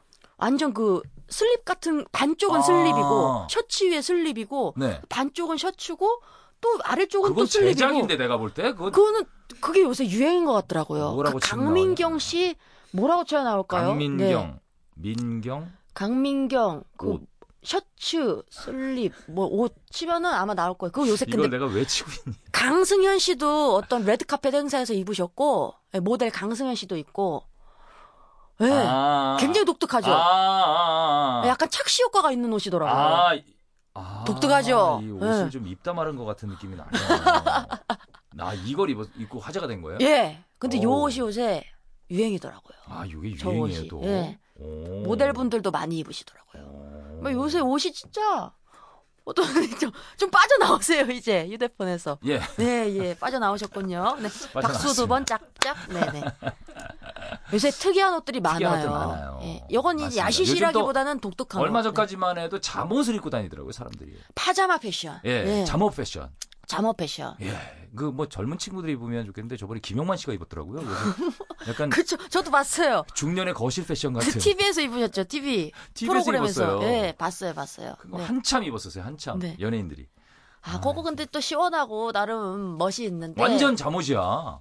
완전 그 슬립 같은 반쪽은 아. 슬립이고 셔츠 위에 슬립이고 네. 반쪽은 셔츠고 또 아래쪽은 또 슬립이고. 제작인데 내가 볼 때 그건 그거는 그게 요새 유행인 것 같더라고요. 뭐라고 그 강민경 씨 뭐라고 쳐야 나올까요? 강민경, 네. 민경 강민경 그 옷. 셔츠, 슬립, 뭐 옷 치면은 아마 나올 거예요. 그거 요새 이걸 근데 내가 왜 치고 있니? 강승현 씨도 어떤 레드카펫 행사에서 입으셨고 예, 모델 강승현 씨도 있고 예. 아. 굉장히 독특하죠. 아, 아, 아. 약간 착시 효과가 있는 옷이더라고요. 아, 이- 아, 독특하죠? 이 옷을 예. 좀 입다 마른 것 같은 느낌이 나네요. 나 이걸 입어, 입고 화제가 된 거예요? 예. 근데 요 오. 옷이 요새 유행이더라고요. 아, 이게 저 유행이에요. 또. 예. 오. 모델분들도 많이 입으시더라고요. 오. 뭐 요새 옷이 진짜 어떤 좀, 좀 빠져나오세요 이제 휴대폰에서. 예. 네, 예, 빠져나오셨군요. 네, 박수 두 번 짝짝. 네, 네. 요새 특이한 옷들이 많아요. 특이한 옷들 많아요. 예, 이건 이제. 야시시라기보다는 독특한 얼마 옷. 전까지만 해도 잠옷을 입고 다니더라고요, 사람들이. 네. 파자마 패션. 예, 네, 잠옷 패션. 잠옷 패션. 예, 그 뭐 젊은 친구들이 입으면 좋겠는데 저번에 김용만 씨가 입었더라고요. 그래서 약간 그쵸, 저도 봤어요. 중년의 거실 패션 같은. 그 TV에서 입으셨죠, TV. TV에서 프로그램에서. 입었어요. 예, 봤어요, 봤어요. 그거 네. 한참 입었었어요, 한참 네. 연예인들이. 아, 그거 근데 또 시원하고 나름 멋이 있는데. 완전 잠옷이야.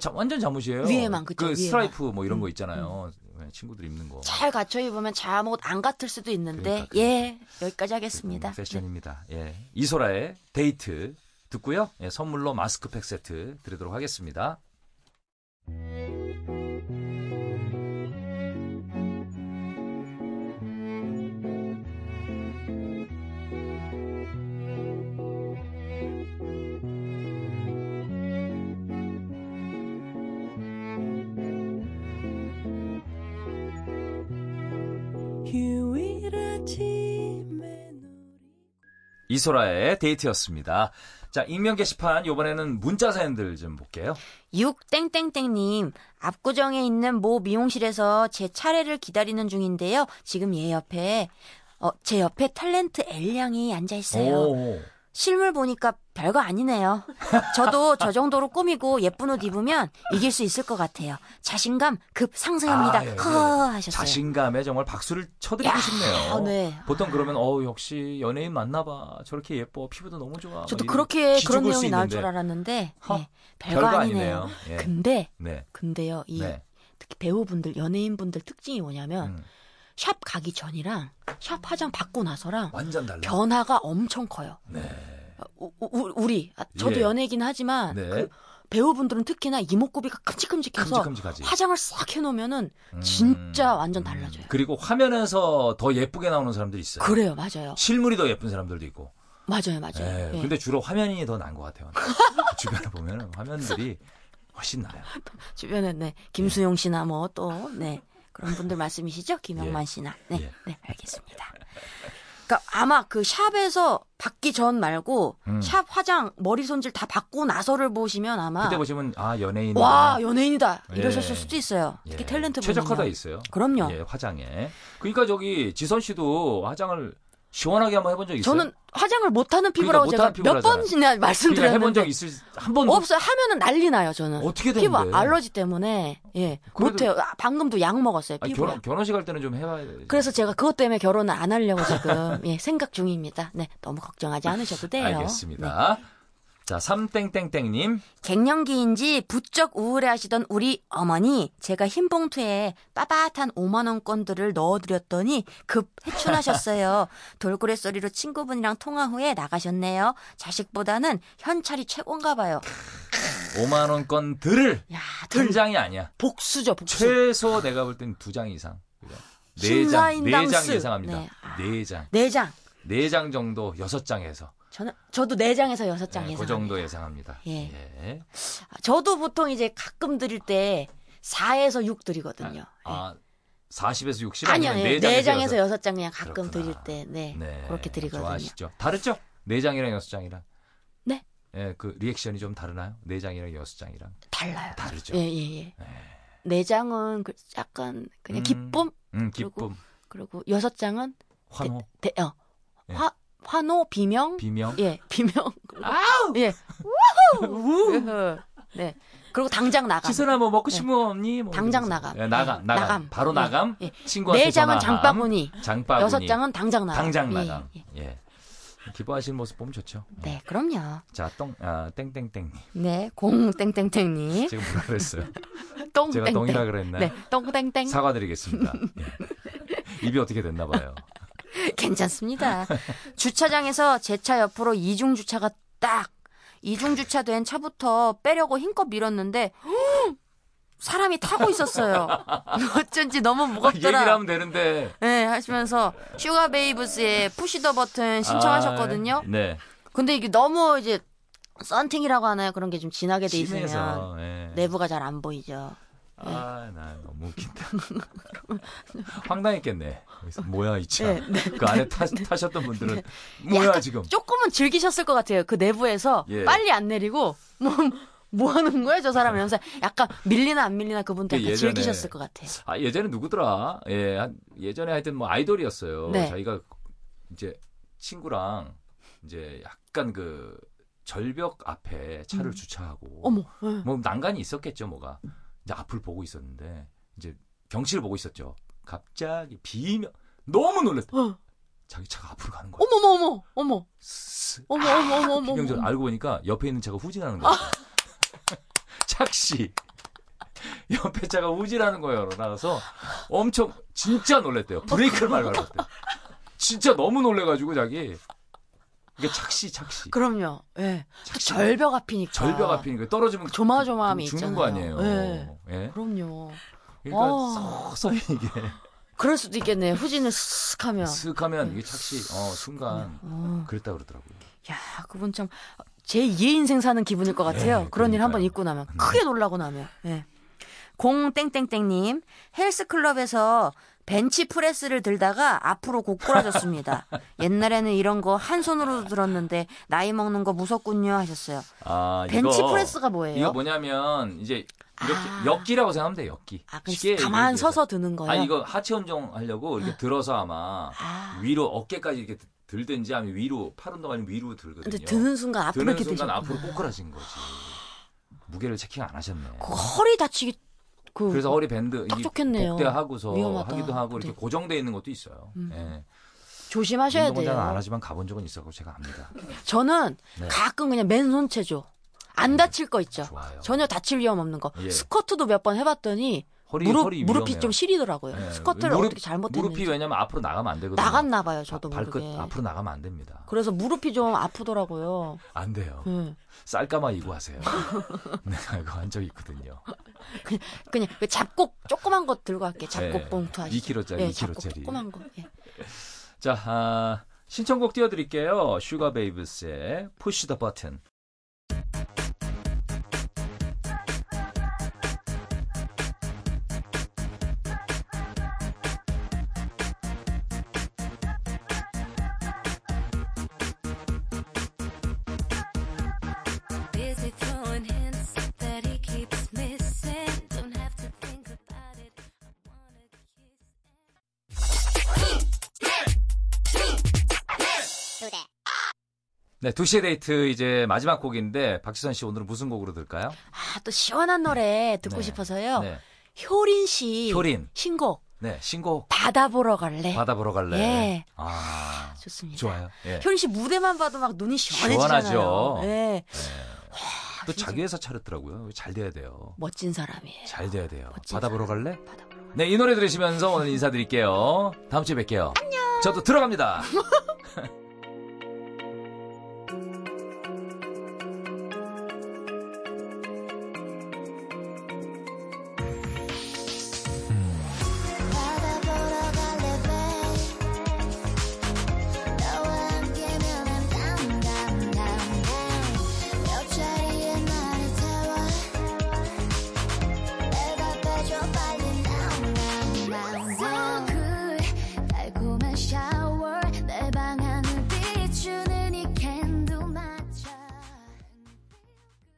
자- 완전 잠옷이에요. 위에만, 그쵸, 그 위에만. 스트라이프 뭐 이런 거 음, 있잖아요. 네, 친구들 입는 거. 잘 갖춰 입으면 잠옷 안 같을 수도 있는데 그러니까, 예 여기까지 하겠습니다. 음, 패션입니다. 예. 이소라의 데이트 듣고요. 예, 선물로 마스크팩 세트 드리도록 하겠습니다. 이소라의 데이트였습니다. 자, 익명 게시판 이번에는 문자 사연들 좀 볼게요. 6땡땡땡님 압구정에 있는 모 미용실에서 제 차례를 기다리는 중인데요. 지금 얘 옆에 어, 제 옆에 탤런트 엘량이 앉아 있어요. 오. 실물 보니까 별거 아니네요. 저도 저 정도로 꾸미고 예쁜 옷 입으면 이길 수 있을 것 같아요. 자신감 급 상승합니다. 아, 예, 예. 허 하셨어요. 자신감에 정말 박수를 쳐드리고 야, 싶네요. 네. 보통 그러면 어 역시 연예인 맞나봐. 저렇게 예뻐. 피부도 너무 좋아. 저도 막 그렇게 그런 내용이 나올. 줄 알았는데 허, 예, 별거, 별거 아니네요. 아니네요. 예. 근데 네. 근데요 이 네. 특히 배우분들 연예인분들 특징이 뭐냐면 음, 샵 가기 전이랑 샵 화장 받고 나서랑 완전 달라. 변화가 엄청 커요. 네. 우, 우- 우리 아, 저도 예. 연예이긴 하지만 네. 그 배우분들은 특히나 이목구비가 큼직큼직해서 큼직큼직하지. 화장을 싹 해놓으면은 음, 진짜 완전 달라져요. 그리고 화면에서 더 예쁘게 나오는 사람들이 있어요. 그래요, 맞아요, 실물이 더 예쁜 사람들도 있고. 맞아요, 맞아요. 예, 예. 근데 주로 화면이 더 나은 것 같아요. 주변에 보면 화면들이 훨씬 나아요. 주변에 네 김수용 씨나 뭐 또 네 그런 분들 말씀이시죠, 김영만 예. 씨나 네, 예. 네 알겠습니다. 그러니까 아마 그 샵에서 받기 전 말고 음. 샵 화장 머리 손질 다 받고 나서를 보시면 아마 그때 보시면 아 연예인 와 연예인이다 예. 이러셨을 수도 있어요. 예, 특히 탤런트 최적화돼 분이면. 있어요. 그럼요. 예, 화장에. 그러니까 저기 지선 씨도 화장을 시원하게 한번 해본 적 있어요? 저는 화장을 못하는 피부라고 그러니까 제가 몇. 번이나 그러니까 말씀드렸는데 해본 적 있을 한 번도 없어요. 하면은 난리 나요. 저는 어떻게 피부 되는데? 알러지 때문에 예 그래도- 못해요. 아, 방금도 약 먹었어요. 아니, 피부에. 결혼 결혼식 할 때는 좀 해봐야 돼. 그래서 제가 그것 때문에 결혼을 안 하려고 지금 예, 생각 중입니다. 네, 너무 걱정하지 않으셔도 돼요. 네. 알겠습니다. 자, 삼땡땡땡님. 갱년기인지 부쩍 우울해하시던 우리 어머니 제가 흰 봉투에 빠bat한 5만 원권들을 넣어드렸더니 급 해춘하셨어요. 돌고래 소리로 친구분이랑 통화 후에 나가셨네요. 자식보다는 현찰이 최고인가 봐요. 5만 원권 들을 야, 한 장이 아니야. 복수죠, 복수. 최소 내가 볼 땐 두 장 이상. 네 장, 네. 장 예상합니다. 네. 아. 네 장. 네 장. 네 장 정도 여섯 장에서. 저는 저도 네 장에서 여섯 장 네, 예상. 그 정도 예상합니다. 예. 예. 저도 보통 이제 가끔 드릴 때 4에서 6 드리거든요. 아, 40에서 60 아니요, 아니면 네, 네네 장에서 장에서 여섯 장 그냥 가끔 그렇구나. 드릴 때, 네, 네. 그렇게 드리거든요. 좋아하시죠? 다르죠? 네 장이랑 여섯 장이랑. 네. 예, 그 리액션이 좀 다르나요? 네 장이랑 여섯 장이랑. 달라요. 다르죠. 예, 예, 예. 네 장은 그 약간 그냥 음, 기쁨 음, 그리고 기쁨, 그리고 여섯 장은 환호, 대, 어, 예. 화 환호 비명, 비명. 예, 비명. 아우! 예. 우후. 네. 그리고 당장 나감. 지선아 뭐 먹고 네. 싶은 거 없니? 뭐 당장. 나감. 예, 나감, 네, 나감, 나감. 바로 네. 나감. 예. 친구한테 네 장은. 장바구니. 장바구니. 여섯 장은 당장 나감. 당장 예, 나감. 예. 예. 기뻐하시는 모습 보면 좋죠. 네, 그럼요. 자, 똥, 아, 땡땡땡님. 네, 공 땡땡땡님. 제가 뭐라 그랬어요? 똥땡땡. 제가 똥이라 그랬나요? 네, 똥땡땡. 사과드리겠습니다. 예. 입이 어떻게 됐나 봐요. 괜찮습니다. 주차장에서 제 차 옆으로 이중 주차가 딱 이중 주차된 차부터 빼려고 힘껏 밀었는데 사람이 타고 있었어요. 어쩐지 너무 무겁더라. 얘기를 하면 되는데. 네, 하시면서 Sugababes의 Push the Button 신청하셨거든요. 아, 네. 근데 이게 너무 이제 썬팅이라고 하나요? 그런 게 좀 진하게 돼 있으면 심해서. 예. 내부가 잘 안 보이죠. 아, 나 너무 웃긴다. 황당했겠네. 뭐야 이 차. 네, 네, 그 안에 타, 타셨던 분들은 뭐야 약간 지금. 조금은 즐기셨을 것 같아요. 그 내부에서 예. 빨리 안 내리고 뭐, 뭐 하는 거야 저 사람 이러면서 약간 밀리나 안 밀리나 그분도 약간 예전에- 즐기셨을 것 같아요. 아 예전에 누구더라? 예, 한, 예전에 하여튼 뭐 아이돌이었어요. 네. 자기가 이제 친구랑 이제 약간 그 절벽 앞에 차를 음. 주차하고 어머, 예. 뭐 난간이 있었겠죠, 뭐가. 이제 앞을 보고 있었는데 이제 경치를 보고 있었죠. 갑자기 비면 너무 놀랐다. 어. 자기 차가 앞으로 가는 거야. 어머 어머 어머 어머 스- 어머 어머 어머 어머 비명전. 알고 보니까 옆에 있는 차가 후진하는 거야. 착시. 옆에 차가 후진하는 거예요. 나가서 엄청 진짜 놀랬대요. 브레이크를 말 밟았대요. 진짜 너무 놀래가지고 자기 이게 착시 착시. 그럼요. 예. 착시. 절벽 앞이니까. 절벽 앞이니까 떨어지면 조마조마함이 죽는 있잖아요. 거 아니에요. 예. 예. 그럼요. 그러니까 어. 서서히 이게 그럴 수도 있겠네요. 후진을 쓱 하면. 슥하면 이게 착시 어 순간 어. 그랬다 그러더라고요. 야, 그분 참 제 2의 인생 사는 기분일 것 같아요. 네, 그런 일한번 그러니까요. 있고 나면 크게 놀라고 나면. 예. 공땡땡땡님 헬스클럽에서 벤치 프레스를 들다가 앞으로 고꾸라졌습니다. 옛날에는 이런 거 한 손으로 들었는데 나이 먹는 거 무섭군요 하셨어요. 아, 벤치 이거- 프레스가 뭐예요? 이거 뭐냐면 이제 이렇게 아. 역기라고 생각하면 돼 역기. 아, 쉽게 가만. 서서 드는 거예요? 아니 이거 하체 운동 하려고 이렇게 들어서 아마 아. 위로 어깨까지 이렇게 들든지 아니면 위로 팔 운동 아니면 위로 들거든요. 근데 드는 순간 앞으로 드는 이렇게 순간 드셨구나. 앞으로 꼬꾸라진 거지. 무게를 checking 안 하셨네. 그 허리 다치기 그 그래서 허리 밴드 딱이 좋겠네요. 복대하고서 위험하다. 하기도 하고 이렇게 네. 고정돼 있는 것도 있어요. 음. 예. 조심하셔야 돼요. 잘안 하지만 가본 적은 있어서 제가 압니다. 저는 네. 가끔 그냥 맨손 체조. 안 다칠 거 있죠. 좋아요. 전혀 다칠 위험 없는 거. 예. 스쿼트도 몇 번 해봤더니 허리 무릎, 허리 무릎이. 좀 시리더라고요. 예. 스쿼트를 무릎- 어떻게 잘못했는지. 무릎이 왜냐면 앞으로 나가면 안 되거든요. 나갔나 봐요, 저도 바- 발끝 모르게. 앞으로 나가면 안 됩니다. 그래서 무릎이 좀 아프더라고요. 안 돼요. 예. 쌀까마 이고 하세요. 내가 이거 한적 있거든요. 그냥 그 잡곡 조그만 거 들고 갈게. 잡곡 예. 봉투 아시죠? 2kg 짜리, 예, 2kg 잡곡 짜리. 조그만 거. 예. 자, 아, 신청곡 띄워드릴게요. 슈가 베이브스의 Push the Button. Busy 네, 2시의 데이트 이제 마지막 곡인데 박지선 씨 오늘은 무슨 곡으로 들을까요? 아, 또 시원한 노래 듣고 네. 싶어서요. 네. 효린 씨 효린. 신곡 네, 신곡 바다 보러 갈래. 바다 보러 갈래. 예. 아, 좋습니다. 좋아요. 예. 효린 씨 무대만 봐도 막 눈이 시원해지잖아요. 시원하죠. 예. 또 자기 회사 차렸더라고요. 잘 돼야 돼요. 멋진 사람이에요. 잘 돼야 돼요. 바다 보러 갈래? 바다 보러 네, 이 노래 들으시면서 오늘 인사드릴게요. 다음 주에 뵐게요. 안녕. 저도 들어갑니다.